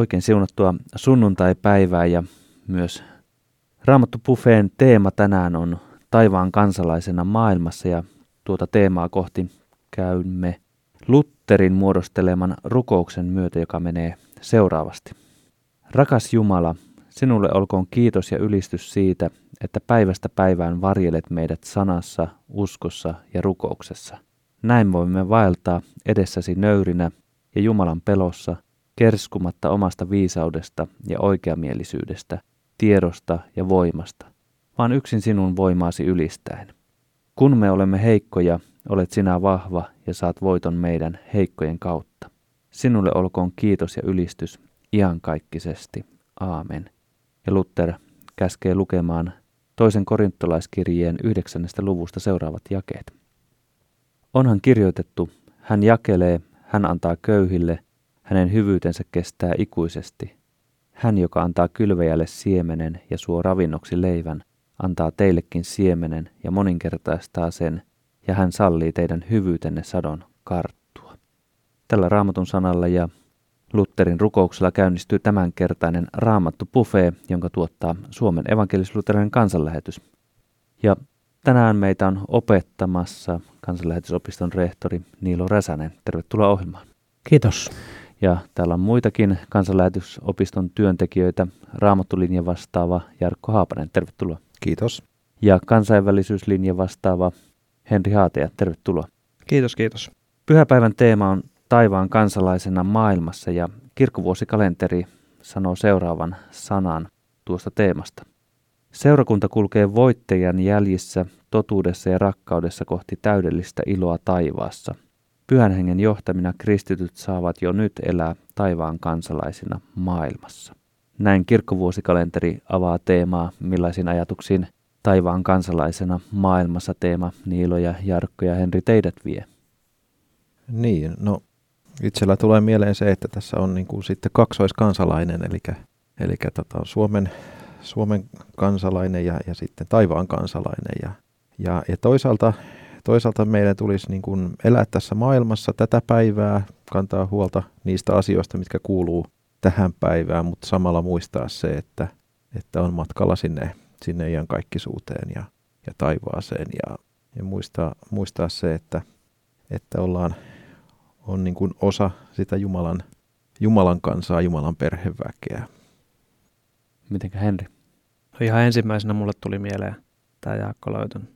Oikein siunattua sunnuntai-päivää ja myös Raamattu Buffeen teema tänään on taivaan kansalaisena maailmassa ja tuota teemaa kohti käymme Lutterin muodosteleman rukouksen myötä, joka menee seuraavasti. Rakas Jumala, sinulle olkoon kiitos ja ylistys siitä, että päivästä päivään varjelet meidät sanassa, uskossa ja rukouksessa. Näin voimme vaeltaa edessäsi nöyrinä ja Jumalan pelossa, kerskumatta omasta viisaudesta ja oikeamielisyydestä, tiedosta ja voimasta, vaan yksin sinun voimaasi ylistäen. Kun me olemme heikkoja, olet sinä vahva ja saat voiton meidän heikkojen kautta. Sinulle olkoon kiitos ja ylistys iankaikkisesti. Aamen. Ja Luther käskee lukemaan toisen korintolaiskirjeen yhdeksännestä luvusta seuraavat jakeet. Onhan kirjoitettu, hän jakelee, hän antaa köyhille, hänen hyvyytensä kestää ikuisesti. Hän, joka antaa kylväjälle siemenen ja suo ravinnoksi leivän, antaa teillekin siemenen ja moninkertaistaa sen, ja hän sallii teidän hyvyytenne sadon karttua. Tällä raamatun sanalla ja Lutterin rukouksella käynnistyy tämänkertainen raamattu buffet, jonka tuottaa Suomen evankelis-luterilainen kansanlähetys. Ja tänään meitä on opettamassa kansanlähetysopiston rehtori Niilo Räsänen. Tervetuloa ohjelmaan. Kiitos. Ja täällä on muitakin kansanlähetysopiston työntekijöitä. Raamattulinja vastaava Jarkko Haapanen, tervetuloa. Kiitos. Ja kansainvälisyyslinja vastaava Henri Haateja, tervetuloa. Kiitos, kiitos. Pyhäpäivän teema on taivaan kansalaisena maailmassa ja kirkkovuosikalenteri sanoo seuraavan sanan tuosta teemasta. Seurakunta kulkee voittajan jäljissä, totuudessa ja rakkaudessa kohti täydellistä iloa taivaassa. Pyhän hengen johtamina kristityt saavat jo nyt elää taivaan kansalaisina maailmassa. Näin kirkkovuosikalenteri avaa teemaa, millaisiin ajatuksiin taivaan kansalaisena maailmassa teema Niilo ja Jarkko ja Henri teidät vie. Niin, no itsellä tulee mieleen se, että tässä on niin kuin sitten kaksoiskansalainen, eli, eli tota, Suomen, Suomen kansalainen ja, ja sitten taivaan kansalainen. Ja, ja, ja toisaalta, toisaalta meidän tulisi niin kuin elää tässä maailmassa tätä päivää, kantaa huolta niistä asioista, mitkä kuuluu tähän päivään, mutta samalla muistaa se, että, että on matkalla sinne, sinne iankaikkisuuteen ja, ja taivaaseen ja, ja muistaa, muistaa se, että, että ollaan on niin kuin osa sitä Jumalan, Jumalan kansaa, Jumalan perheväkeä. Mitenkä Henri? No ihan ensimmäisenä mulle tuli mieleen tämä Jaakko Löytön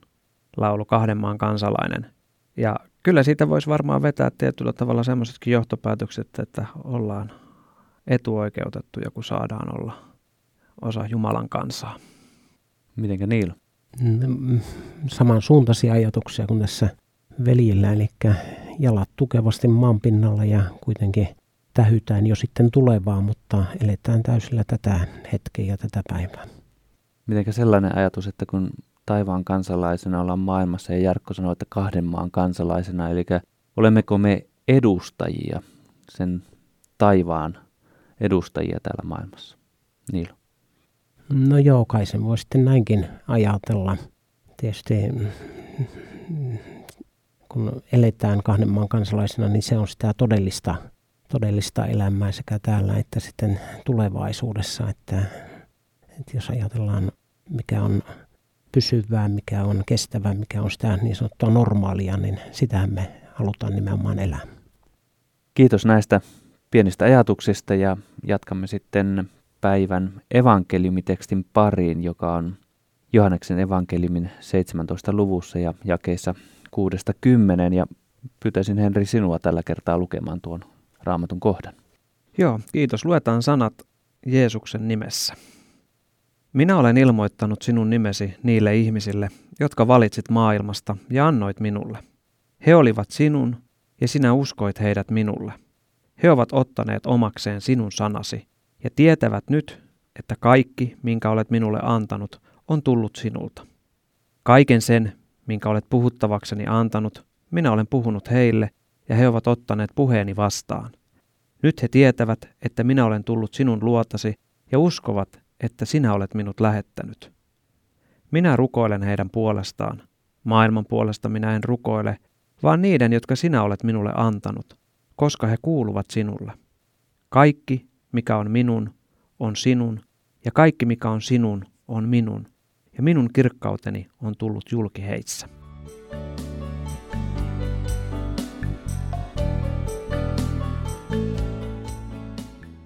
laulu Kahden maan kansalainen. Ja kyllä siitä voisi varmaan vetää tietyllä tavalla semmoisetkin johtopäätökset, että ollaan etuoikeutettuja, kun saadaan olla osa Jumalan kansaa. Mitenkä Niilo? Mm, samansuuntaisia ajatuksia kuin tässä veljillä, eli jalat tukevasti maan pinnalla ja kuitenkin tähytään jo sitten tulevaa, mutta eletään täysillä tätä hetkeä ja tätä päivää. Mitenkä sellainen ajatus, että kun taivaan kansalaisena ollaan maailmassa ja Jarkko sanoi, että kahden maan kansalaisena, eli olemmeko me edustajia, sen taivaan edustajia täällä maailmassa? Niilo. No joo, kai sen voi sitten näinkin ajatella. Tietysti kun eletään kahden maan kansalaisena, niin se on sitä todellista, todellista elämää sekä täällä että sitten tulevaisuudessa. Että, että jos ajatellaan, mikä on pysyvää, mikä on kestävää, mikä on sitä niin sanottua normaalia, niin sitähän me halutaan nimenomaan elää. Kiitos näistä pienistä ajatuksista ja jatkamme sitten päivän evankeliumitekstin pariin, joka on Johanneksen evankeliumin 17. luvussa ja jakeissa kuudesta kymmenen ja pyytäisin Henri sinua tällä kertaa lukemaan tuon raamatun kohdan. Joo, kiitos. Luetaan sanat Jeesuksen nimessä. Minä olen ilmoittanut sinun nimesi niille ihmisille, jotka valitsit maailmasta ja annoit minulle. He olivat sinun ja sinä uskoit heidät minulle. He ovat ottaneet omakseen sinun sanasi ja tietävät nyt, että kaikki, minkä olet minulle antanut, on tullut sinulta. Kaiken sen, minkä olet puhuttavakseni antanut, minä olen puhunut heille, ja he ovat ottaneet puheeni vastaan. Nyt he tietävät, että minä olen tullut sinun luotasi ja uskovat, että sinä olet minut lähettänyt. Minä rukoilen heidän puolestaan. Maailman puolesta minä en rukoile, vaan niiden, jotka sinä olet minulle antanut, koska he kuuluvat sinulle. Kaikki, mikä on minun, on sinun, ja kaikki, mikä on sinun, on minun, ja minun kirkkauteni on tullut julki heissä.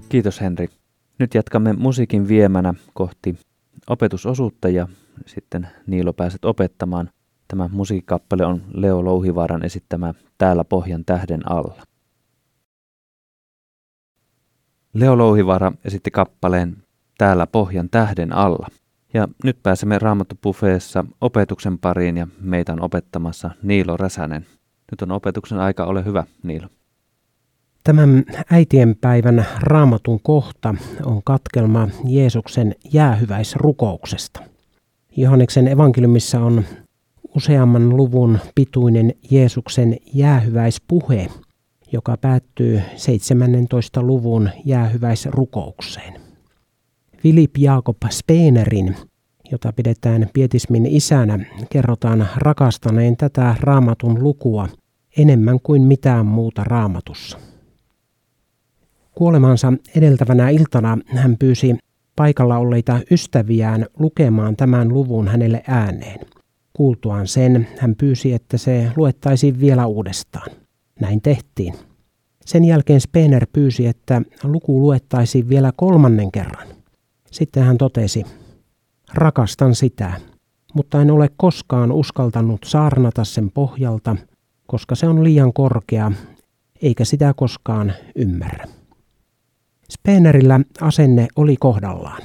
Kiitos Henri. Nyt jatkamme musiikin viemänä kohti opetusosuutta ja sitten Niilo pääset opettamaan. Tämä musiikkikappale on Leo Louhivaaran esittämä Täällä Pohjan tähden alla. Leo Louhivaara esitti kappaleen Täällä Pohjan tähden alla. Ja nyt pääsemme Raamattu-bufeessa opetuksen pariin ja meitä on opettamassa Niilo Räsänen. Nyt on opetuksen aika, ole hyvä Niilo. Tämän äitienpäivän raamatun kohta on katkelma Jeesuksen jäähyväisrukouksesta. Johanneksen evankeliumissa on useamman luvun pituinen Jeesuksen jäähyväispuhe, joka päättyy 17. luvun jäähyväisrukoukseen. Filip Jaakob Speenerin, jota pidetään pietismin isänä, kerrotaan rakastaneen tätä raamatun lukua enemmän kuin mitään muuta raamatussa. Kuolemansa edeltävänä iltana hän pyysi paikalla olleita ystäviään lukemaan tämän luvun hänelle ääneen. Kuultuaan sen, hän pyysi, että se luettaisiin vielä uudestaan. Näin tehtiin. Sen jälkeen Spener pyysi, että luku luettaisiin vielä kolmannen kerran. Sitten hän totesi, rakastan sitä, mutta en ole koskaan uskaltanut saarnata sen pohjalta, koska se on liian korkea, eikä sitä koskaan ymmärrä. Spenerillä asenne oli kohdallaan.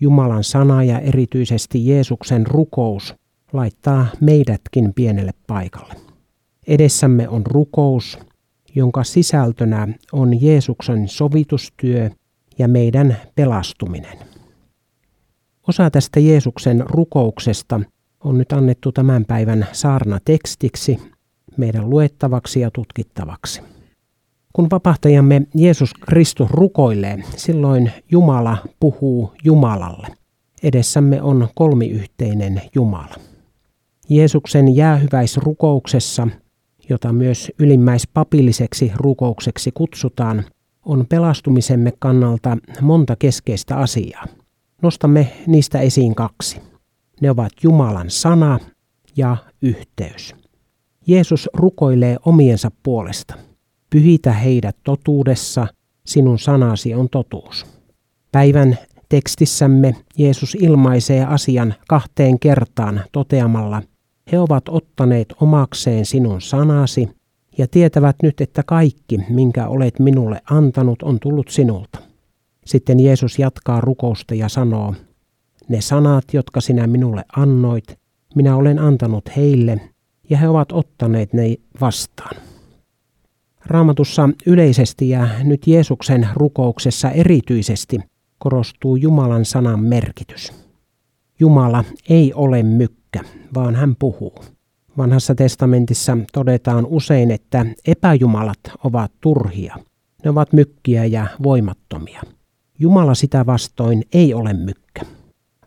Jumalan sana ja erityisesti Jeesuksen rukous laittaa meidätkin pienelle paikalle. Edessämme on rukous, jonka sisältönä on Jeesuksen sovitustyö ja meidän pelastuminen. Osa tästä Jeesuksen rukouksesta on nyt annettu tämän päivän saarna tekstiksi meidän luettavaksi ja tutkittavaksi. Kun vapahtajamme Jeesus Kristus rukoilee, silloin Jumala puhuu Jumalalle. Edessämme on kolmiyhteinen Jumala. Jeesuksen jäähyväisrukouksessa, jota myös ylimmäispapilliseksi rukoukseksi kutsutaan, on pelastumisemme kannalta monta keskeistä asiaa. Nostamme niistä esiin kaksi. Ne ovat Jumalan sana ja yhteys. Jeesus rukoilee omiensa puolesta – Pyhitä heidät totuudessa, sinun sanasi on totuus. Päivän tekstissämme Jeesus ilmaisee asian kahteen kertaan toteamalla, he ovat ottaneet omakseen sinun sanasi ja tietävät nyt, että kaikki, minkä olet minulle antanut, on tullut sinulta. Sitten Jeesus jatkaa rukousta ja sanoo, ne sanat, jotka sinä minulle annoit, minä olen antanut heille, ja he ovat ottaneet ne vastaan. Raamatussa yleisesti ja nyt Jeesuksen rukouksessa erityisesti korostuu Jumalan sanan merkitys. Jumala ei ole mykkä, vaan hän puhuu. Vanhassa testamentissa todetaan usein, että epäjumalat ovat turhia. Ne ovat mykkiä ja voimattomia. Jumala sitä vastoin ei ole mykkä.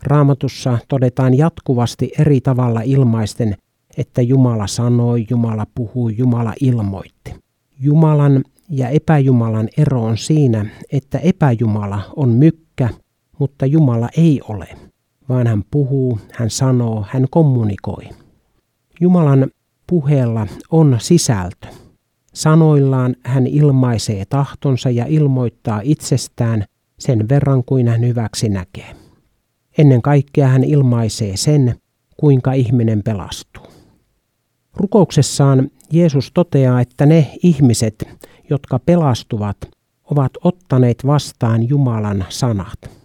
Raamatussa todetaan jatkuvasti eri tavalla ilmaisten, että Jumala sanoi, Jumala puhui, Jumala ilmoitti. Jumalan ja epäjumalan ero on siinä, että epäjumala on mykkä, mutta Jumala ei ole, vaan hän puhuu, hän sanoo, hän kommunikoi. Jumalan puheella on sisältö. Sanoillaan hän ilmaisee tahtonsa ja ilmoittaa itsestään sen verran kuin hän hyväksi näkee. Ennen kaikkea hän ilmaisee sen, kuinka ihminen pelastuu. Rukouksessaan Jeesus toteaa, että ne ihmiset, jotka pelastuvat, ovat ottaneet vastaan Jumalan sanat.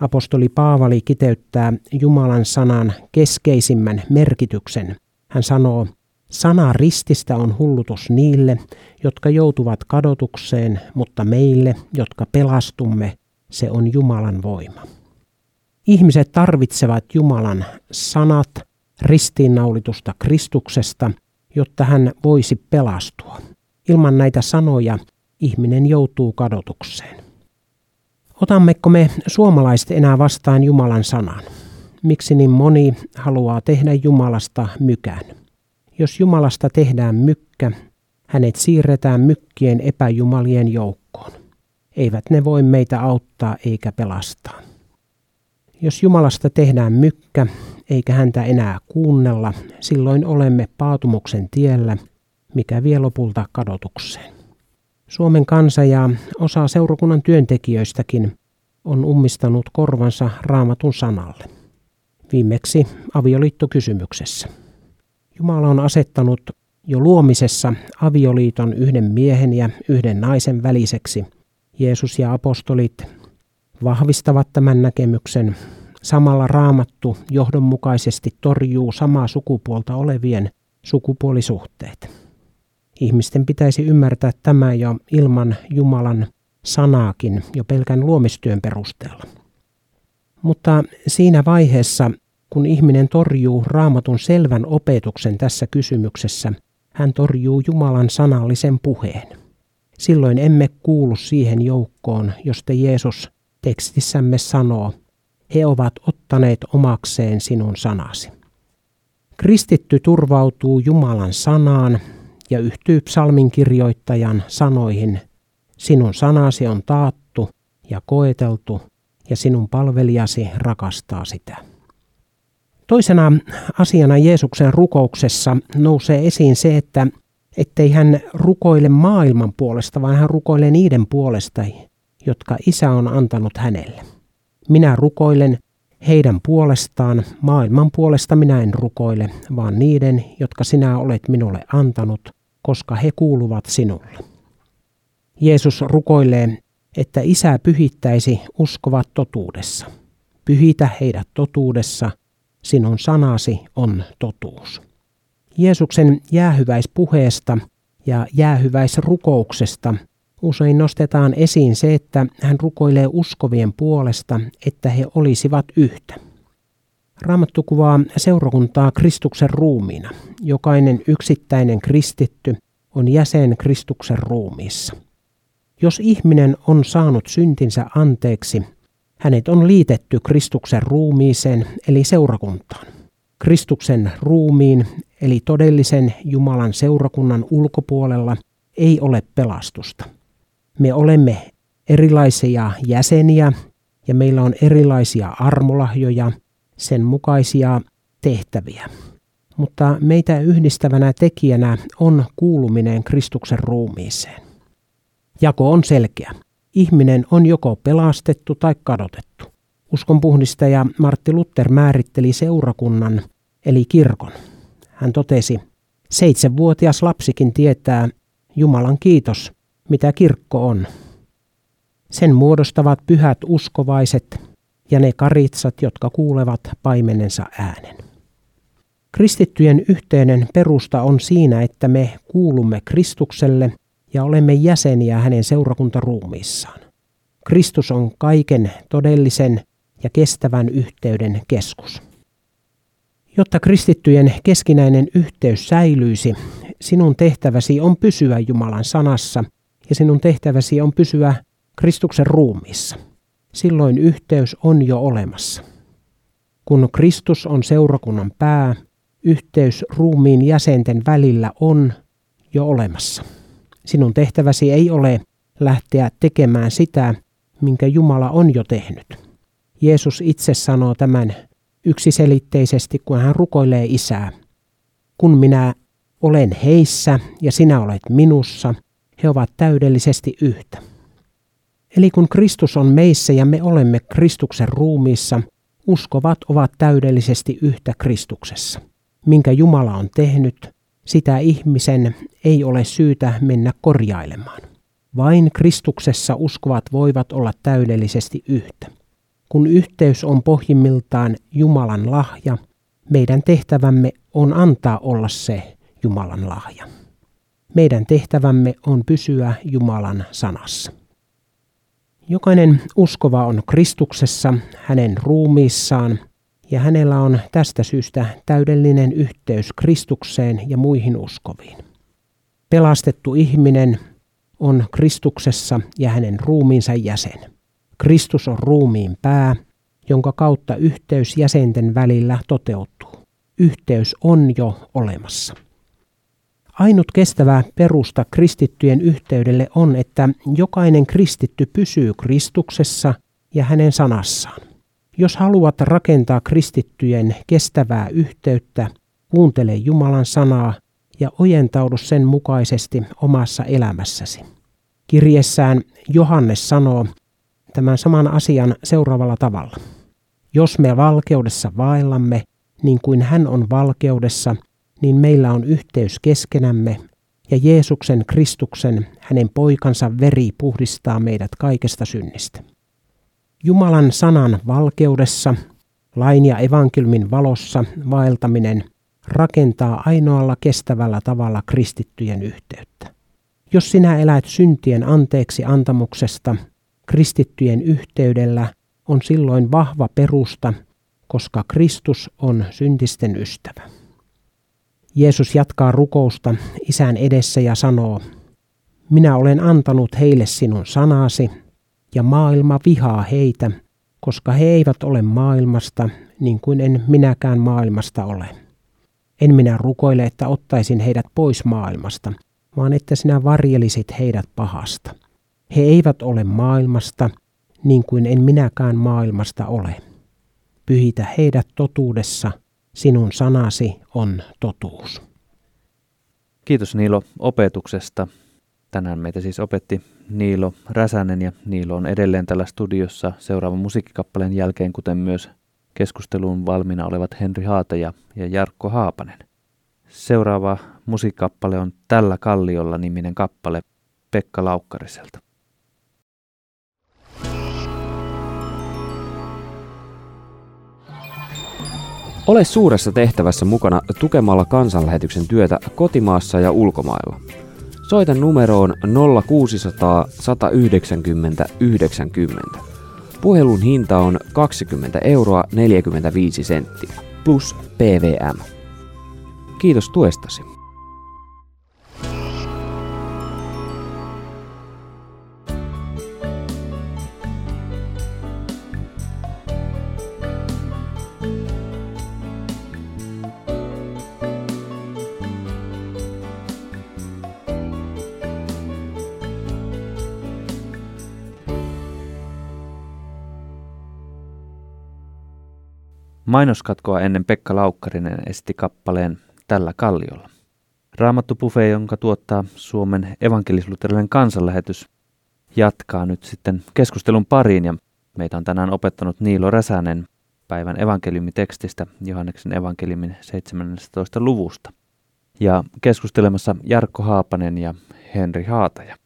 Apostoli Paavali kiteyttää Jumalan sanan keskeisimmän merkityksen. Hän sanoo, sana rististä on hullutus niille, jotka joutuvat kadotukseen, mutta meille, jotka pelastumme, se on Jumalan voima. Ihmiset tarvitsevat Jumalan sanat ristiinnaulitusta Kristuksesta, jotta hän voisi pelastua. Ilman näitä sanoja ihminen joutuu kadotukseen. Otammeko me suomalaiset enää vastaan Jumalan sanan? Miksi niin moni haluaa tehdä Jumalasta mykän? Jos Jumalasta tehdään mykkä, hänet siirretään mykkien epäjumalien joukkoon. Eivät ne voi meitä auttaa eikä pelastaa. Jos Jumalasta tehdään mykkä, eikä häntä enää kuunnella, silloin olemme paatumuksen tiellä, mikä vie lopulta kadotukseen. Suomen kansa ja osa seurakunnan työntekijöistäkin on ummistanut korvansa raamatun sanalle. Viimeksi avioliittokysymyksessä. Jumala on asettanut jo luomisessa avioliiton yhden miehen ja yhden naisen väliseksi. Jeesus ja apostolit vahvistavat tämän näkemyksen. Samalla raamattu johdonmukaisesti torjuu samaa sukupuolta olevien sukupuolisuhteet. Ihmisten pitäisi ymmärtää tämä jo ilman Jumalan sanaakin jo pelkän luomistyön perusteella. Mutta siinä vaiheessa, kun ihminen torjuu raamatun selvän opetuksen tässä kysymyksessä, hän torjuu Jumalan sanallisen puheen. Silloin emme kuulu siihen joukkoon, josta Jeesus tekstissämme sanoo, he ovat ottaneet omakseen sinun sanasi. Kristitty turvautuu Jumalan sanaan ja yhtyy psalmin kirjoittajan sanoihin, sinun sanasi on taattu ja koeteltu ja sinun palvelijasi rakastaa sitä. Toisena asiana Jeesuksen rukouksessa nousee esiin se, että ettei hän rukoile maailman puolesta, vaan hän rukoilee niiden puolesta, jotka isä on antanut hänelle. Minä rukoilen heidän puolestaan, maailman puolesta minä en rukoile, vaan niiden, jotka sinä olet minulle antanut, koska he kuuluvat sinulle. Jeesus rukoilee, että isä pyhittäisi uskovat totuudessa. Pyhitä heidät totuudessa, sinun sanasi on totuus. Jeesuksen jäähyväispuheesta ja jäähyväisrukouksesta usein nostetaan esiin se, että hän rukoilee uskovien puolesta, että he olisivat yhtä. Raamattu kuvaa seurakuntaa Kristuksen ruumiina. Jokainen yksittäinen kristitty on jäsen Kristuksen ruumiissa. Jos ihminen on saanut syntinsä anteeksi, hänet on liitetty Kristuksen ruumiiseen eli seurakuntaan. Kristuksen ruumiin eli todellisen Jumalan seurakunnan ulkopuolella ei ole pelastusta. Me olemme erilaisia jäseniä ja meillä on erilaisia armolahjoja, sen mukaisia tehtäviä. Mutta meitä yhdistävänä tekijänä on kuuluminen Kristuksen ruumiiseen. Jako on selkeä. Ihminen on joko pelastettu tai kadotettu. Uskonpuhdistaja Martti Luther määritteli seurakunnan eli kirkon. Hän totesi, seitsemänvuotias lapsikin tietää, Jumalan kiitos, mitä kirkko on. Sen muodostavat pyhät uskovaiset ja ne karitsat, jotka kuulevat paimenensa äänen. Kristittyjen yhteinen perusta on siinä, että me kuulumme Kristukselle ja olemme jäseniä hänen seurakuntaruumiissaan. Kristus on kaiken todellisen ja kestävän yhteyden keskus. Jotta kristittyjen keskinäinen yhteys säilyisi, sinun tehtäväsi on pysyä Jumalan sanassa ja sinun tehtäväsi on pysyä Kristuksen ruumiissa. Silloin yhteys on jo olemassa. Kun Kristus on seurakunnan pää, yhteys ruumiin jäsenten välillä on jo olemassa. Sinun tehtäväsi ei ole lähteä tekemään sitä, minkä Jumala on jo tehnyt. Jeesus itse sanoo tämän yksiselitteisesti, kun hän rukoilee isää. Kun minä olen heissä ja sinä olet minussa, he ovat täydellisesti yhtä. Eli kun Kristus on meissä ja me olemme Kristuksen ruumiissa, uskovat ovat täydellisesti yhtä Kristuksessa. Minkä Jumala on tehnyt, sitä ihmisen ei ole syytä mennä korjailemaan. Vain Kristuksessa uskovat voivat olla täydellisesti yhtä. Kun yhteys on pohjimmiltaan Jumalan lahja, meidän tehtävämme on antaa olla se Jumalan lahja. Meidän tehtävämme on pysyä Jumalan sanassa. Jokainen uskova on Kristuksessa, hänen ruumiissaan, ja hänellä on tästä syystä täydellinen yhteys Kristukseen ja muihin uskoviin. Pelastettu ihminen, on Kristuksessa ja hänen ruumiinsa jäsen. Kristus on ruumiin pää, jonka kautta yhteys jäsenten välillä toteutuu. Yhteys on jo olemassa. Ainut kestävä perusta kristittyjen yhteydelle on, että jokainen kristitty pysyy Kristuksessa ja hänen sanassaan. Jos haluat rakentaa kristittyjen kestävää yhteyttä, kuuntele Jumalan sanaa ja ojentaudu sen mukaisesti omassa elämässäsi. Kirjessään Johannes sanoo tämän saman asian seuraavalla tavalla. Jos me valkeudessa vaellamme, niin kuin hän on valkeudessa, niin meillä on yhteys keskenämme, ja Jeesuksen Kristuksen, hänen poikansa veri puhdistaa meidät kaikesta synnistä. Jumalan sanan valkeudessa, lain ja evankelmin valossa vaeltaminen rakentaa ainoalla kestävällä tavalla kristittyjen yhteyttä. Jos sinä elät syntien anteeksi antamuksesta, kristittyjen yhteydellä on silloin vahva perusta, koska Kristus on syntisten ystävä. Jeesus jatkaa rukousta isän edessä ja sanoo, Minä olen antanut heille sinun sanasi, ja maailma vihaa heitä, koska he eivät ole maailmasta, niin kuin en minäkään maailmasta ole. En minä rukoile, että ottaisin heidät pois maailmasta, vaan että sinä varjelisit heidät pahasta. He eivät ole maailmasta, niin kuin en minäkään maailmasta ole. Pyhitä heidät totuudessa, sinun sanasi on totuus. Kiitos Niilo opetuksesta. Tänään meitä siis opetti Niilo Räsänen ja Niilo on edelleen tällä studiossa seuraavan musiikkikappaleen jälkeen, kuten myös keskusteluun valmiina olevat Henri Haata ja, ja Jarkko Haapanen. Seuraava musiikkikappale on Tällä kalliolla niminen kappale Pekka Laukkariselta. Ole suuressa tehtävässä mukana tukemalla kansanlähetyksen työtä kotimaassa ja ulkomailla. Soita numeroon 0600 190 90. Puhelun hinta on 20 euroa 45 senttiä plus PVM. Kiitos tuestasi. Mainoskatkoa ennen Pekka Laukkarinen esitti kappaleen Tällä kalliolla. Raamattu Buffet, jonka tuottaa Suomen evankelisluterilainen kansanlähetys, jatkaa nyt sitten keskustelun pariin ja meitä on tänään opettanut Niilo Räsänen päivän evankeliumitekstistä Johanneksen evankeliumin 17. luvusta. Ja keskustelemassa Jarkko Haapanen ja Henri Haataja.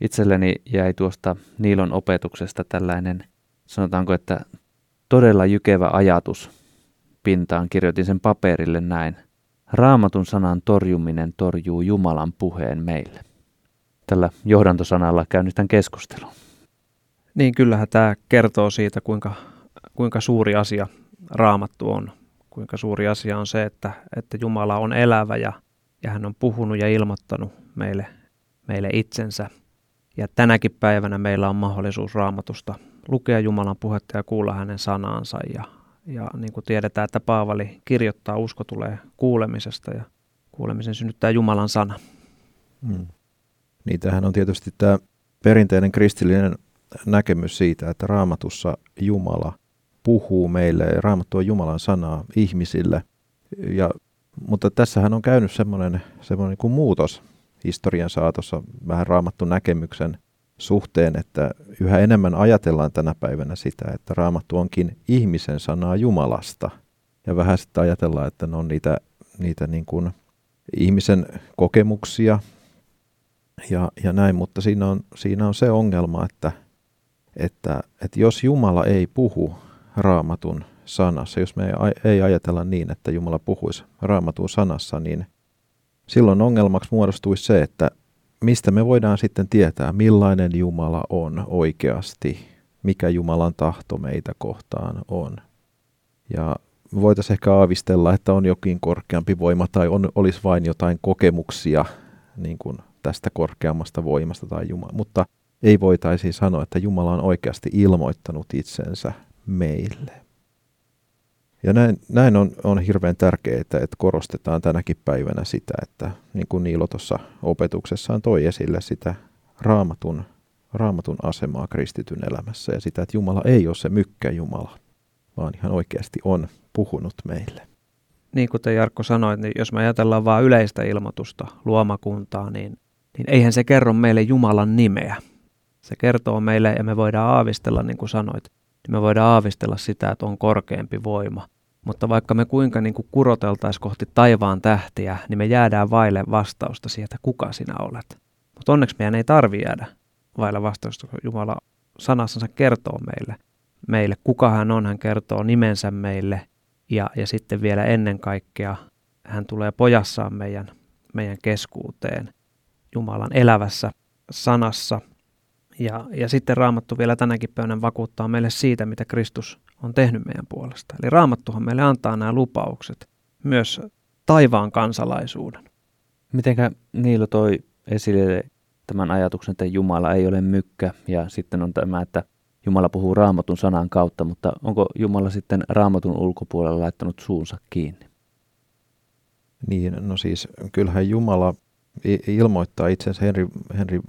Itselleni jäi tuosta Niilon opetuksesta tällainen, sanotaanko, että todella jykevä ajatus pintaan, kirjoitin sen paperille näin. Raamatun sanan torjuminen torjuu Jumalan puheen meille. Tällä johdantosanalla käynnistän keskustelun. Niin kyllähän tämä kertoo siitä, kuinka, kuinka suuri asia raamattu on. Kuinka suuri asia on se, että, että Jumala on elävä ja, ja hän on puhunut ja ilmoittanut meille, meille itsensä. Ja tänäkin päivänä meillä on mahdollisuus raamatusta lukea Jumalan puhetta ja kuulla hänen sanaansa ja, ja niin kuin tiedetään, että Paavali kirjoittaa, usko tulee kuulemisesta ja kuulemisen synnyttää Jumalan sana. Hmm. Niin tähän on tietysti tämä perinteinen kristillinen näkemys siitä, että raamatussa Jumala puhuu meille raamattu on Jumalan sanaa ihmisille. Ja, mutta tässähän on käynyt semmoinen, semmoinen niin kuin muutos historian saatossa vähän raamattu näkemyksen suhteen, että yhä enemmän ajatellaan tänä päivänä sitä, että raamattu onkin ihmisen sanaa Jumalasta. Ja vähän sitten ajatellaan, että ne on niitä, niitä niin kuin ihmisen kokemuksia ja, ja näin, mutta siinä on, siinä on se ongelma, että, että, että jos Jumala ei puhu raamatun sanassa, jos me ei, ei ajatella niin, että Jumala puhuisi raamatun sanassa, niin silloin ongelmaksi muodostuisi se, että mistä me voidaan sitten tietää, millainen Jumala on oikeasti, mikä Jumalan tahto meitä kohtaan on. Ja voitaisiin ehkä aavistella, että on jokin korkeampi voima tai on, olisi vain jotain kokemuksia, niin kuin tästä korkeammasta voimasta tai Jumala, mutta ei voitaisiin sanoa, että Jumala on oikeasti ilmoittanut itsensä meille. Ja näin, näin on, on hirveän tärkeää, että, että korostetaan tänäkin päivänä sitä, että niin kuin Niilo tuossa opetuksessaan toi esille sitä raamatun, raamatun asemaa kristityn elämässä ja sitä, että Jumala ei ole se mykkä Jumala, vaan ihan oikeasti on puhunut meille. Niin kuten Jarkko sanoi, niin jos me ajatellaan vain yleistä ilmoitusta luomakuntaa, niin, niin eihän se kerro meille Jumalan nimeä. Se kertoo meille ja me voidaan aavistella, niin kuin sanoit, niin me voidaan aavistella sitä, että on korkeampi voima. Mutta vaikka me kuinka niin kuin kuroteltaisiin kohti taivaan tähtiä, niin me jäädään vaille vastausta siitä, kuka sinä olet. Mutta onneksi meidän ei tarvi jäädä vaille vastausta, kun Jumala sanassansa kertoo meille, meille, kuka hän on, hän kertoo nimensä meille ja, ja sitten vielä ennen kaikkea hän tulee pojassaan meidän, meidän keskuuteen Jumalan elävässä sanassa. Ja, ja sitten Raamattu vielä tänäkin päivänä vakuuttaa meille siitä, mitä Kristus on tehnyt meidän puolesta. Eli Raamattuhan meille antaa nämä lupaukset, myös taivaan kansalaisuuden. Mitenkä Niilo toi esille tämän ajatuksen, että Jumala ei ole mykkä ja sitten on tämä, että Jumala puhuu raamatun sanan kautta, mutta onko Jumala sitten raamatun ulkopuolella laittanut suunsa kiinni? Niin, no siis kyllähän Jumala ilmoittaa itsensä, Henri, Henri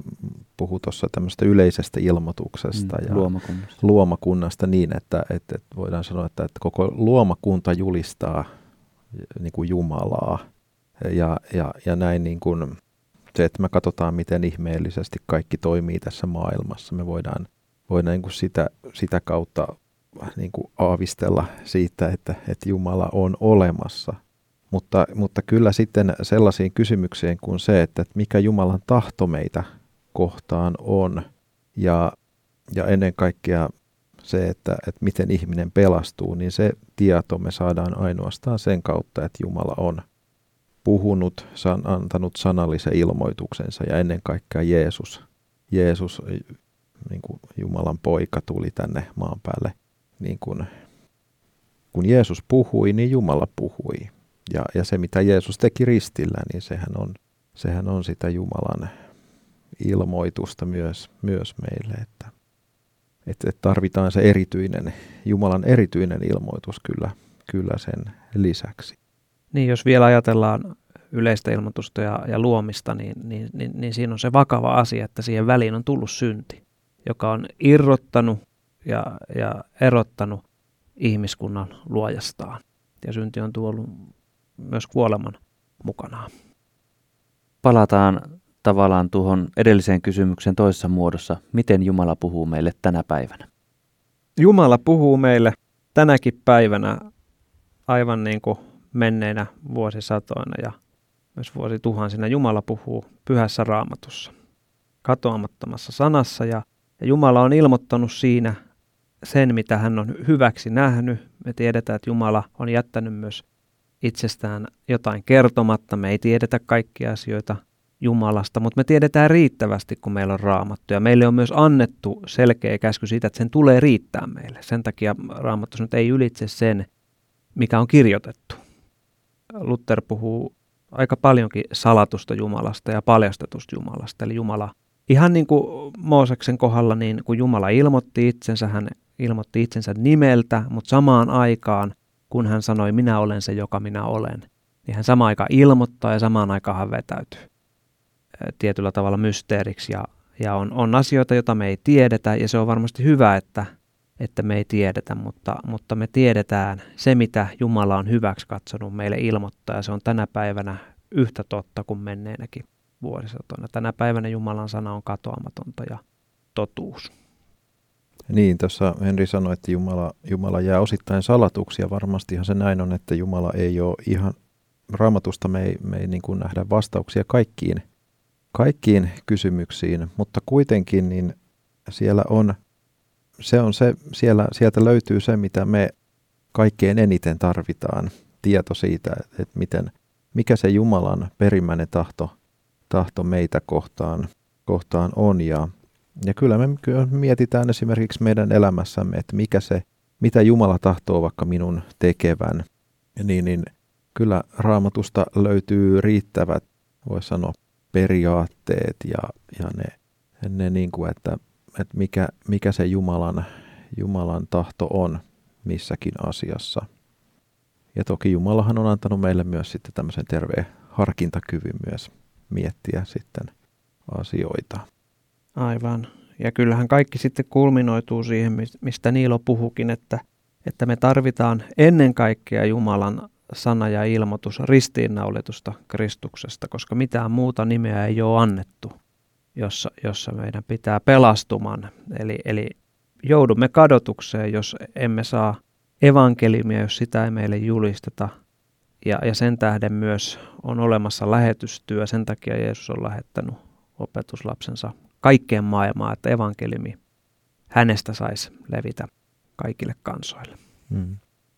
puhui tuossa tämmöistä yleisestä ilmoituksesta mm, ja luomakunnasta. luomakunnasta niin, että, että, että voidaan sanoa, että, että koko luomakunta julistaa niin kuin Jumalaa ja, ja, ja näin niin kuin se, että me katsotaan, miten ihmeellisesti kaikki toimii tässä maailmassa. Me voidaan, voidaan niin kuin sitä, sitä kautta niin kuin aavistella siitä, että, että Jumala on olemassa. Mutta, mutta kyllä sitten sellaisiin kysymyksiin kuin se, että mikä Jumalan tahto meitä kohtaan on ja, ja ennen kaikkea se, että, että miten ihminen pelastuu, niin se tieto me saadaan ainoastaan sen kautta, että Jumala on puhunut, san, antanut sanallisen ilmoituksensa ja ennen kaikkea Jeesus. Jeesus, niin kuin Jumalan poika, tuli tänne maan päälle. Niin kuin, kun Jeesus puhui, niin Jumala puhui. Ja, ja se, mitä Jeesus teki ristillä, niin sehän on, sehän on sitä Jumalan ilmoitusta myös, myös meille, että, että tarvitaan se erityinen, Jumalan erityinen ilmoitus kyllä, kyllä sen lisäksi. Niin, jos vielä ajatellaan yleistä ilmoitusta ja, ja luomista, niin, niin, niin, niin siinä on se vakava asia, että siihen väliin on tullut synti, joka on irrottanut ja, ja erottanut ihmiskunnan luojastaan. Ja synti on tuonut myös kuoleman mukanaan. Palataan tavallaan tuohon edelliseen kysymykseen toisessa muodossa. Miten Jumala puhuu meille tänä päivänä? Jumala puhuu meille tänäkin päivänä aivan niin kuin menneinä vuosisatoina ja myös vuosituhansina Jumala puhuu pyhässä raamatussa, katoamattomassa sanassa ja, ja Jumala on ilmoittanut siinä sen, mitä hän on hyväksi nähnyt. Me tiedetään, että Jumala on jättänyt myös itsestään jotain kertomatta. Me ei tiedetä kaikkia asioita Jumalasta, mutta me tiedetään riittävästi, kun meillä on raamattu. Ja meille on myös annettu selkeä käsky siitä, että sen tulee riittää meille. Sen takia raamattu nyt ei ylitse sen, mikä on kirjoitettu. Luther puhuu aika paljonkin salatusta Jumalasta ja paljastetusta Jumalasta. Eli Jumala, ihan niin kuin Mooseksen kohdalla, niin kun Jumala ilmoitti itsensä, hän ilmoitti itsensä nimeltä, mutta samaan aikaan, kun hän sanoi, minä olen se, joka minä olen, niin hän samaan aikaan ilmoittaa ja samaan aikaan hän vetäytyy tietyllä tavalla mysteeriksi ja, ja on, on asioita, joita me ei tiedetä ja se on varmasti hyvä, että että me ei tiedetä, mutta, mutta me tiedetään se, mitä Jumala on hyväksi katsonut meille ilmoittaa, ja se on tänä päivänä yhtä totta kuin menneenäkin vuosisatoina. Tänä päivänä Jumalan sana on katoamatonta ja totuus. Niin, tuossa Henri sanoi, että Jumala, Jumala jää osittain salatuksia. Varmastihan se näin on, että Jumala ei ole ihan, raamatusta me ei, me ei niin kuin nähdä vastauksia kaikkiin, kaikkiin kysymyksiin, mutta kuitenkin niin siellä on – se on se, siellä, sieltä löytyy se, mitä me kaikkein eniten tarvitaan. Tieto siitä, että miten, mikä se Jumalan perimmäinen tahto, tahto meitä kohtaan, kohtaan on. Ja, ja kyllä me mietitään esimerkiksi meidän elämässämme, että mikä se, mitä Jumala tahtoo vaikka minun tekevän, niin, niin kyllä raamatusta löytyy riittävät, voisi sanoa, periaatteet ja, ja ne, ne niin kuin, että, että mikä, mikä se Jumalan, Jumalan tahto on missäkin asiassa. Ja toki Jumalahan on antanut meille myös sitten tämmöisen terveen harkintakyvyn myös miettiä sitten asioita. Aivan. Ja kyllähän kaikki sitten kulminoituu siihen, mistä Niilo puhukin, että, että me tarvitaan ennen kaikkea Jumalan sana ja ilmoitus ristiinnaulitusta Kristuksesta, koska mitään muuta nimeä ei ole annettu, jossa, jossa meidän pitää pelastuman. Eli, eli joudumme kadotukseen, jos emme saa evankeliumia, jos sitä ei meille julisteta. Ja, ja sen tähden myös on olemassa lähetystyö, sen takia Jeesus on lähettänyt opetuslapsensa kaikkeen maailmaan, että evankeliumi hänestä saisi levitä kaikille kansoille. Hmm.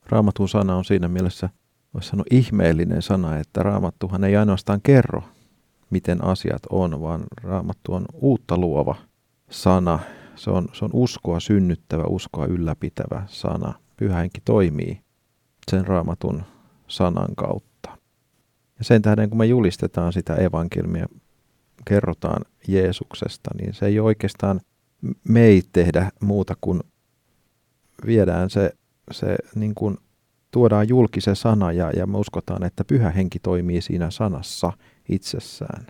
Raamatun sana on siinä mielessä, voisi sanoa ihmeellinen sana, että raamattuhan ei ainoastaan kerro, miten asiat on, vaan raamattu on uutta luova sana. Se on, se on uskoa synnyttävä, uskoa ylläpitävä sana. Pyhä henki toimii sen raamatun sanan kautta. Ja sen tähden, kun me julistetaan sitä evankeliumia, kerrotaan Jeesuksesta, niin se ei oikeastaan me ei tehdä muuta kuin viedään se, se niin kuin tuodaan julki se sana ja, ja me uskotaan, että pyhä henki toimii siinä sanassa itsessään.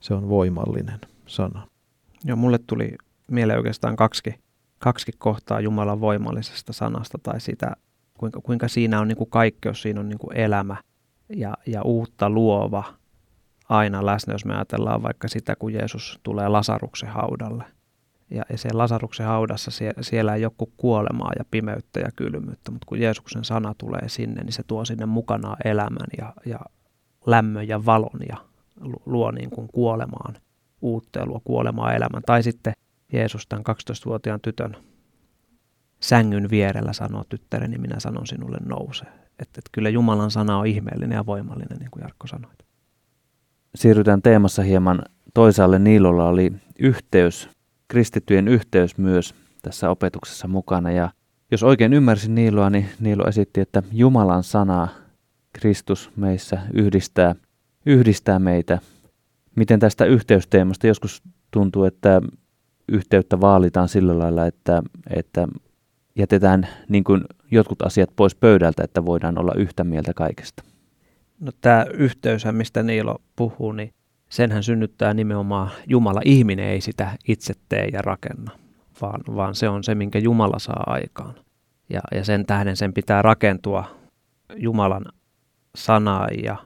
Se on voimallinen sana. Joo, mulle tuli mieleen oikeastaan kaksi, kaksi kohtaa Jumalan voimallisesta sanasta tai sitä, kuinka, kuinka siinä on niin kuin kaikkeus, siinä on niin kuin elämä ja, ja uutta luova aina läsnä, jos me ajatellaan vaikka sitä, kun Jeesus tulee Lasaruksen haudalle. Ja, siellä Lasaruksen haudassa sie, siellä ei joku kuolemaa ja pimeyttä ja kylmyyttä, mutta kun Jeesuksen sana tulee sinne, niin se tuo sinne mukanaan elämän ja, ja lämmön ja valon ja luo niin kuin kuolemaan uutta ja luo kuolemaa elämän. Tai sitten Jeesus tämän 12-vuotiaan tytön sängyn vierellä sanoo tyttäreni, minä sanon sinulle nouse. Että, että kyllä Jumalan sana on ihmeellinen ja voimallinen, niin kuin Jarkko sanoi. Siirrytään teemassa hieman toisaalle. Niilolla oli yhteys, kristittyjen yhteys myös tässä opetuksessa mukana. Ja jos oikein ymmärsin Niiloa, niin Niilo esitti, että Jumalan sana, Kristus meissä yhdistää, yhdistää meitä. Miten tästä yhteysteemasta joskus tuntuu, että yhteyttä vaalitaan sillä lailla, että, että jätetään niin kuin jotkut asiat pois pöydältä, että voidaan olla yhtä mieltä kaikesta. No tämä yhteys, mistä Niilo puhuu, niin senhän synnyttää nimenomaan Jumala. Ihminen ei sitä itse tee ja rakenna, vaan, vaan se on se, minkä Jumala saa aikaan. Ja, ja sen tähden sen pitää rakentua Jumalan sanaa ja,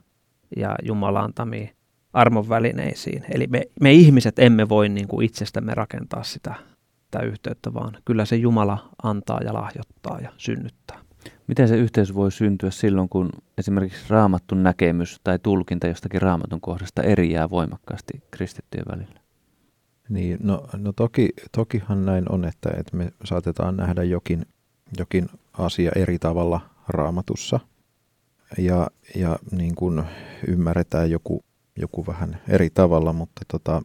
ja Jumalan antamiin armon välineisiin. Eli me, me ihmiset emme voi niin kuin itsestämme rakentaa sitä, sitä yhteyttä, vaan kyllä se Jumala antaa ja lahjoittaa ja synnyttää. Miten se yhteys voi syntyä silloin, kun esimerkiksi raamattun näkemys tai tulkinta jostakin raamatun kohdasta eriää voimakkaasti kristittyjen välillä? Niin, no, no toki, tokihan näin on, että, että me saatetaan nähdä jokin, jokin asia eri tavalla raamatussa ja, ja niin kuin ymmärretään joku, joku vähän eri tavalla, mutta tota,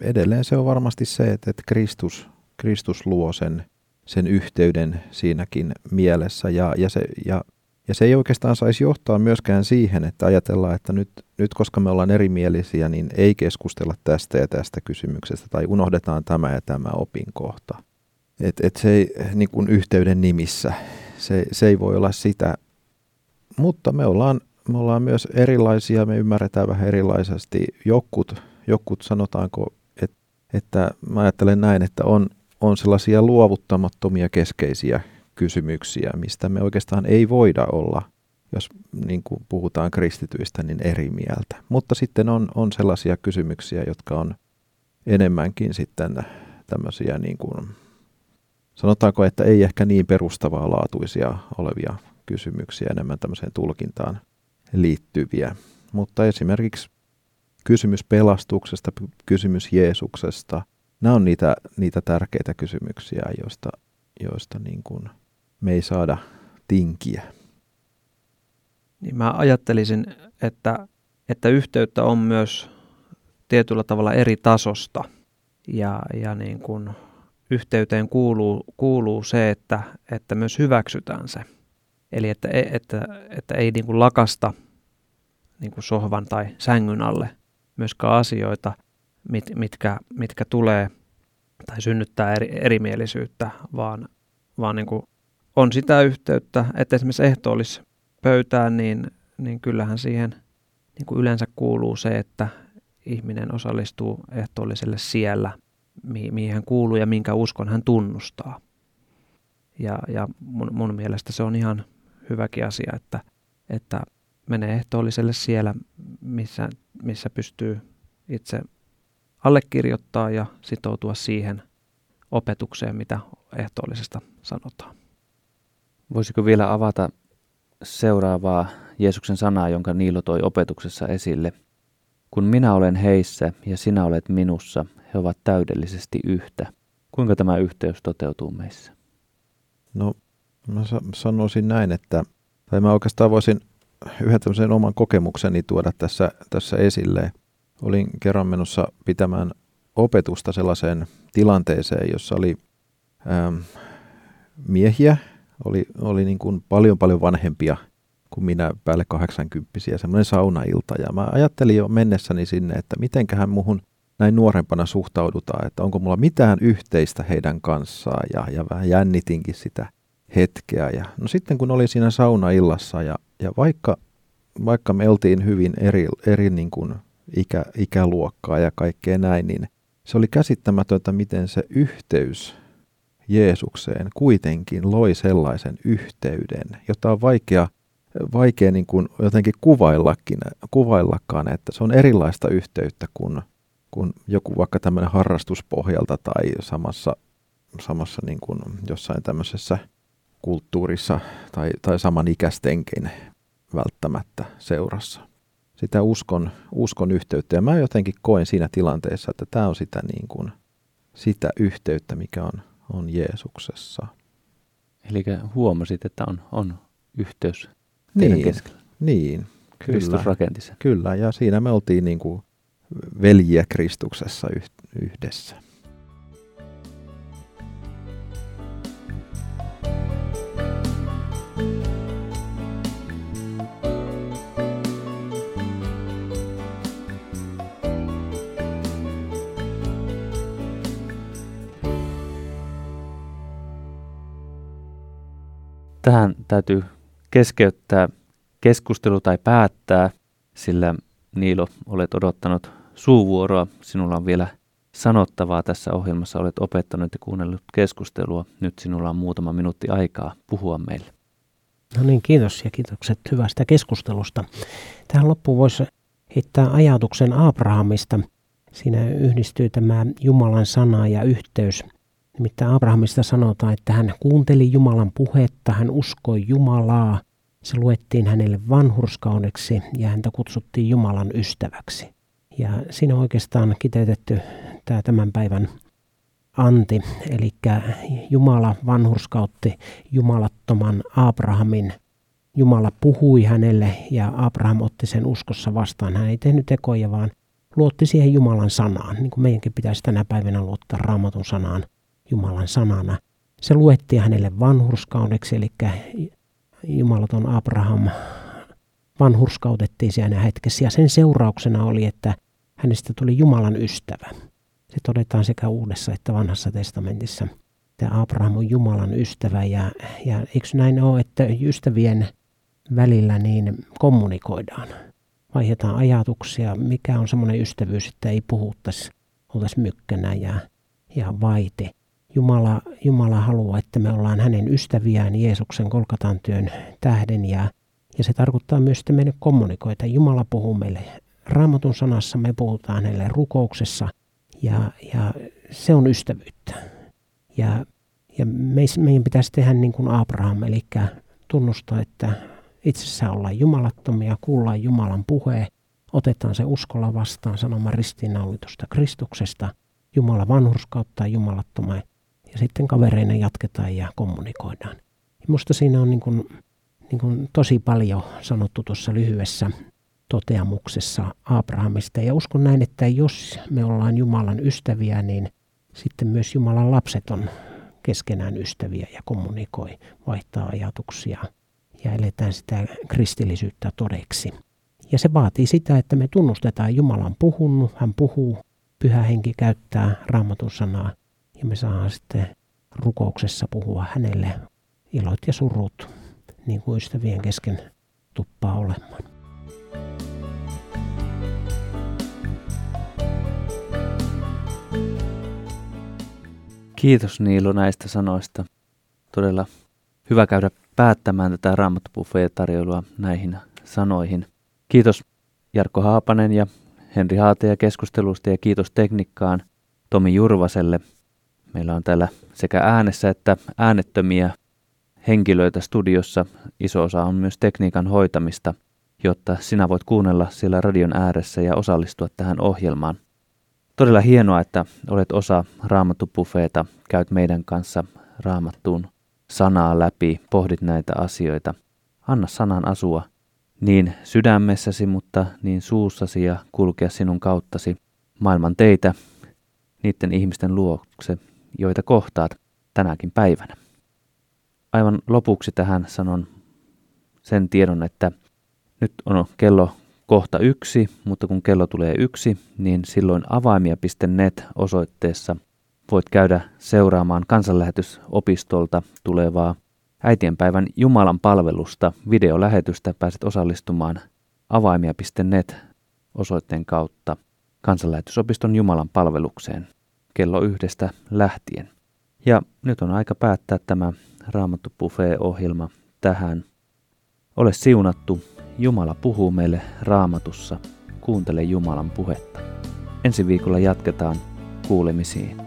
edelleen se on varmasti se, että, että Kristus, Kristus luo sen sen yhteyden siinäkin mielessä. Ja, ja, se, ja, ja se ei oikeastaan saisi johtaa myöskään siihen, että ajatellaan, että nyt, nyt koska me ollaan erimielisiä, niin ei keskustella tästä ja tästä kysymyksestä tai unohdetaan tämä ja tämä opinkohta. Et, et se ei niin kuin yhteyden nimissä, se, se ei voi olla sitä, mutta me ollaan, me ollaan myös erilaisia, me ymmärretään vähän erilaisesti. Jokut, jokut sanotaanko, että, että mä ajattelen näin, että on, on sellaisia luovuttamattomia keskeisiä kysymyksiä, mistä me oikeastaan ei voida olla, jos niin kuin puhutaan kristityistä, niin eri mieltä. Mutta sitten on, on sellaisia kysymyksiä, jotka on enemmänkin sitten tämmöisiä niin kuin, sanotaanko, että ei ehkä niin perustavaa laatuisia olevia kysymyksiä, enemmän tämmöiseen tulkintaan liittyviä. Mutta esimerkiksi kysymys pelastuksesta, kysymys Jeesuksesta – nämä on niitä, niitä tärkeitä kysymyksiä, joista, joista niin kuin me ei saada tinkiä. Niin mä ajattelisin, että, että yhteyttä on myös tietyllä tavalla eri tasosta ja, ja niin kuin yhteyteen kuuluu, kuuluu se, että, että myös hyväksytään se. Eli että, että, että ei niin kuin lakasta niin kuin sohvan tai sängyn alle myöskään asioita, mit, mitkä, mitkä tulee tai synnyttää eri, erimielisyyttä, vaan, vaan niin kuin on sitä yhteyttä, että esimerkiksi ehtoollis pöytään, niin, niin kyllähän siihen niin kuin yleensä kuuluu se, että ihminen osallistuu ehtoolliselle siellä, mihin hän kuuluu ja minkä uskon hän tunnustaa. Ja, ja mun, mun mielestä se on ihan hyväkin asia, että, että menee ehtoolliselle siellä, missä, missä pystyy itse allekirjoittaa ja sitoutua siihen opetukseen, mitä ehtoollisesta sanotaan. Voisiko vielä avata seuraavaa Jeesuksen sanaa, jonka Niilo toi opetuksessa esille? Kun minä olen heissä ja sinä olet minussa, he ovat täydellisesti yhtä. Kuinka tämä yhteys toteutuu meissä? No, mä sanoisin näin, että, tai mä oikeastaan voisin yhden tämmöisen oman kokemukseni tuoda tässä, tässä esille. Olin kerran menossa pitämään opetusta sellaiseen tilanteeseen, jossa oli ähm, miehiä, oli, oli niin kuin paljon paljon vanhempia kuin minä päälle 80 semmoinen saunailta. Ja mä ajattelin jo mennessäni sinne, että mitenköhän muhun näin nuorempana suhtaudutaan, että onko mulla mitään yhteistä heidän kanssaan ja, ja vähän jännitinkin sitä hetkeä. Ja, no sitten kun olin siinä saunaillassa ja, ja vaikka, vaikka me oltiin hyvin eri, eri niin kuin ikä, ikäluokkaa ja kaikkea näin, niin se oli käsittämätöntä, miten se yhteys Jeesukseen kuitenkin loi sellaisen yhteyden, jota on vaikea, vaikea niin kuin jotenkin kuvaillakin, kuvaillakaan, että se on erilaista yhteyttä kuin, kuin joku vaikka tämmöinen harrastuspohjalta tai samassa, samassa niin kuin jossain tämmöisessä kulttuurissa tai, tai samanikäistenkin välttämättä seurassa. Sitä uskon, uskon yhteyttä. Ja mä jotenkin koen siinä tilanteessa, että tämä on sitä, niin kuin, sitä yhteyttä, mikä on, on Jeesuksessa. Eli huomasit, että on, on yhteys teidän niin, keskellä. Niin, Kristus rakenti sen. Kyllä, ja siinä me oltiin niin kuin veljiä Kristuksessa yhdessä. Tähän täytyy keskeyttää keskustelu tai päättää, sillä Niilo, olet odottanut suuvuoroa. Sinulla on vielä sanottavaa tässä ohjelmassa. Olet opettanut ja kuunnellut keskustelua. Nyt sinulla on muutama minuutti aikaa puhua meille. No niin, kiitos ja kiitokset hyvästä keskustelusta. Tähän loppuun voisi heittää ajatuksen Abrahamista. Siinä yhdistyy tämä Jumalan sana ja yhteys Nimittäin Abrahamista sanotaan, että hän kuunteli Jumalan puhetta, hän uskoi Jumalaa, se luettiin hänelle vanhurskaudeksi ja häntä kutsuttiin Jumalan ystäväksi. Ja siinä on oikeastaan kiteytetty tämä tämän päivän anti, eli Jumala vanhurskautti jumalattoman Abrahamin. Jumala puhui hänelle ja Abraham otti sen uskossa vastaan. Hän ei tehnyt tekoja, vaan luotti siihen Jumalan sanaan, niin kuin meidänkin pitäisi tänä päivänä luottaa raamatun sanaan Jumalan sanana. Se luettiin hänelle vanhurskaudeksi, eli Jumalaton Abraham vanhurskautettiin siinä hetkessä. Ja sen seurauksena oli, että hänestä tuli Jumalan ystävä. Se todetaan sekä Uudessa että Vanhassa testamentissa, että Abraham on Jumalan ystävä. Ja, ja eikö näin ole, että ystävien välillä niin kommunikoidaan, vaihdetaan ajatuksia, mikä on semmoinen ystävyys, että ei puhuttaisi, oltaisi mykkänä ja, ja vaite. Jumala, Jumala haluaa, että me ollaan hänen ystäviään Jeesuksen kolkatan työn tähden ja, ja se tarkoittaa myös, että meidän kommunikoita. Jumala puhuu meille raamatun sanassa, me puhutaan hänelle rukouksessa ja, ja se on ystävyyttä. Ja, ja meidän pitäisi tehdä niin kuin Abraham, eli tunnustaa, että itsessään ollaan jumalattomia, kuullaan Jumalan puheen, otetaan se uskolla vastaan sanomaan ristiinnaulitusta Kristuksesta, Jumala vanhurskauttaa jumalattomaan ja sitten kavereina jatketaan ja kommunikoidaan. Ja musta siinä on niin kuin, niin kuin tosi paljon sanottu tuossa lyhyessä toteamuksessa Abrahamista. Ja uskon näin, että jos me ollaan Jumalan ystäviä, niin sitten myös Jumalan lapset on keskenään ystäviä ja kommunikoi, vaihtaa ajatuksia ja eletään sitä kristillisyyttä todeksi. Ja se vaatii sitä, että me tunnustetaan Jumalan puhunut, hän puhuu, pyhä henki käyttää raamatun sanaa ja me saadaan sitten rukouksessa puhua hänelle ilot ja surut, niin kuin ystävien kesken tuppaa olemaan. Kiitos Niilo näistä sanoista. Todella hyvä käydä päättämään tätä Raamattobuffet-tarjoilua näihin sanoihin. Kiitos Jarkko Haapanen ja Henri Haateja keskustelusta ja kiitos teknikkaan Tomi Jurvaselle. Meillä on täällä sekä äänessä että äänettömiä henkilöitä studiossa. Iso osa on myös tekniikan hoitamista, jotta sinä voit kuunnella siellä radion ääressä ja osallistua tähän ohjelmaan. Todella hienoa, että olet osa Raamattu-bufeeta, käyt meidän kanssa Raamattuun sanaa läpi, pohdit näitä asioita. Anna sanan asua niin sydämessäsi, mutta niin suussasi ja kulkea sinun kauttasi maailman teitä niiden ihmisten luokse, joita kohtaat tänäkin päivänä. Aivan lopuksi tähän sanon sen tiedon, että nyt on kello kohta yksi, mutta kun kello tulee yksi, niin silloin avaimia.net osoitteessa voit käydä seuraamaan kansanlähetysopistolta tulevaa äitienpäivän Jumalan palvelusta, videolähetystä pääset osallistumaan avaimia.net osoitteen kautta kansanlähetysopiston Jumalan palvelukseen kello yhdestä lähtien. Ja nyt on aika päättää tämä Raamattu Buffet-ohjelma tähän. Ole siunattu, Jumala puhuu meille Raamatussa, kuuntele Jumalan puhetta. Ensi viikolla jatketaan kuulemisiin.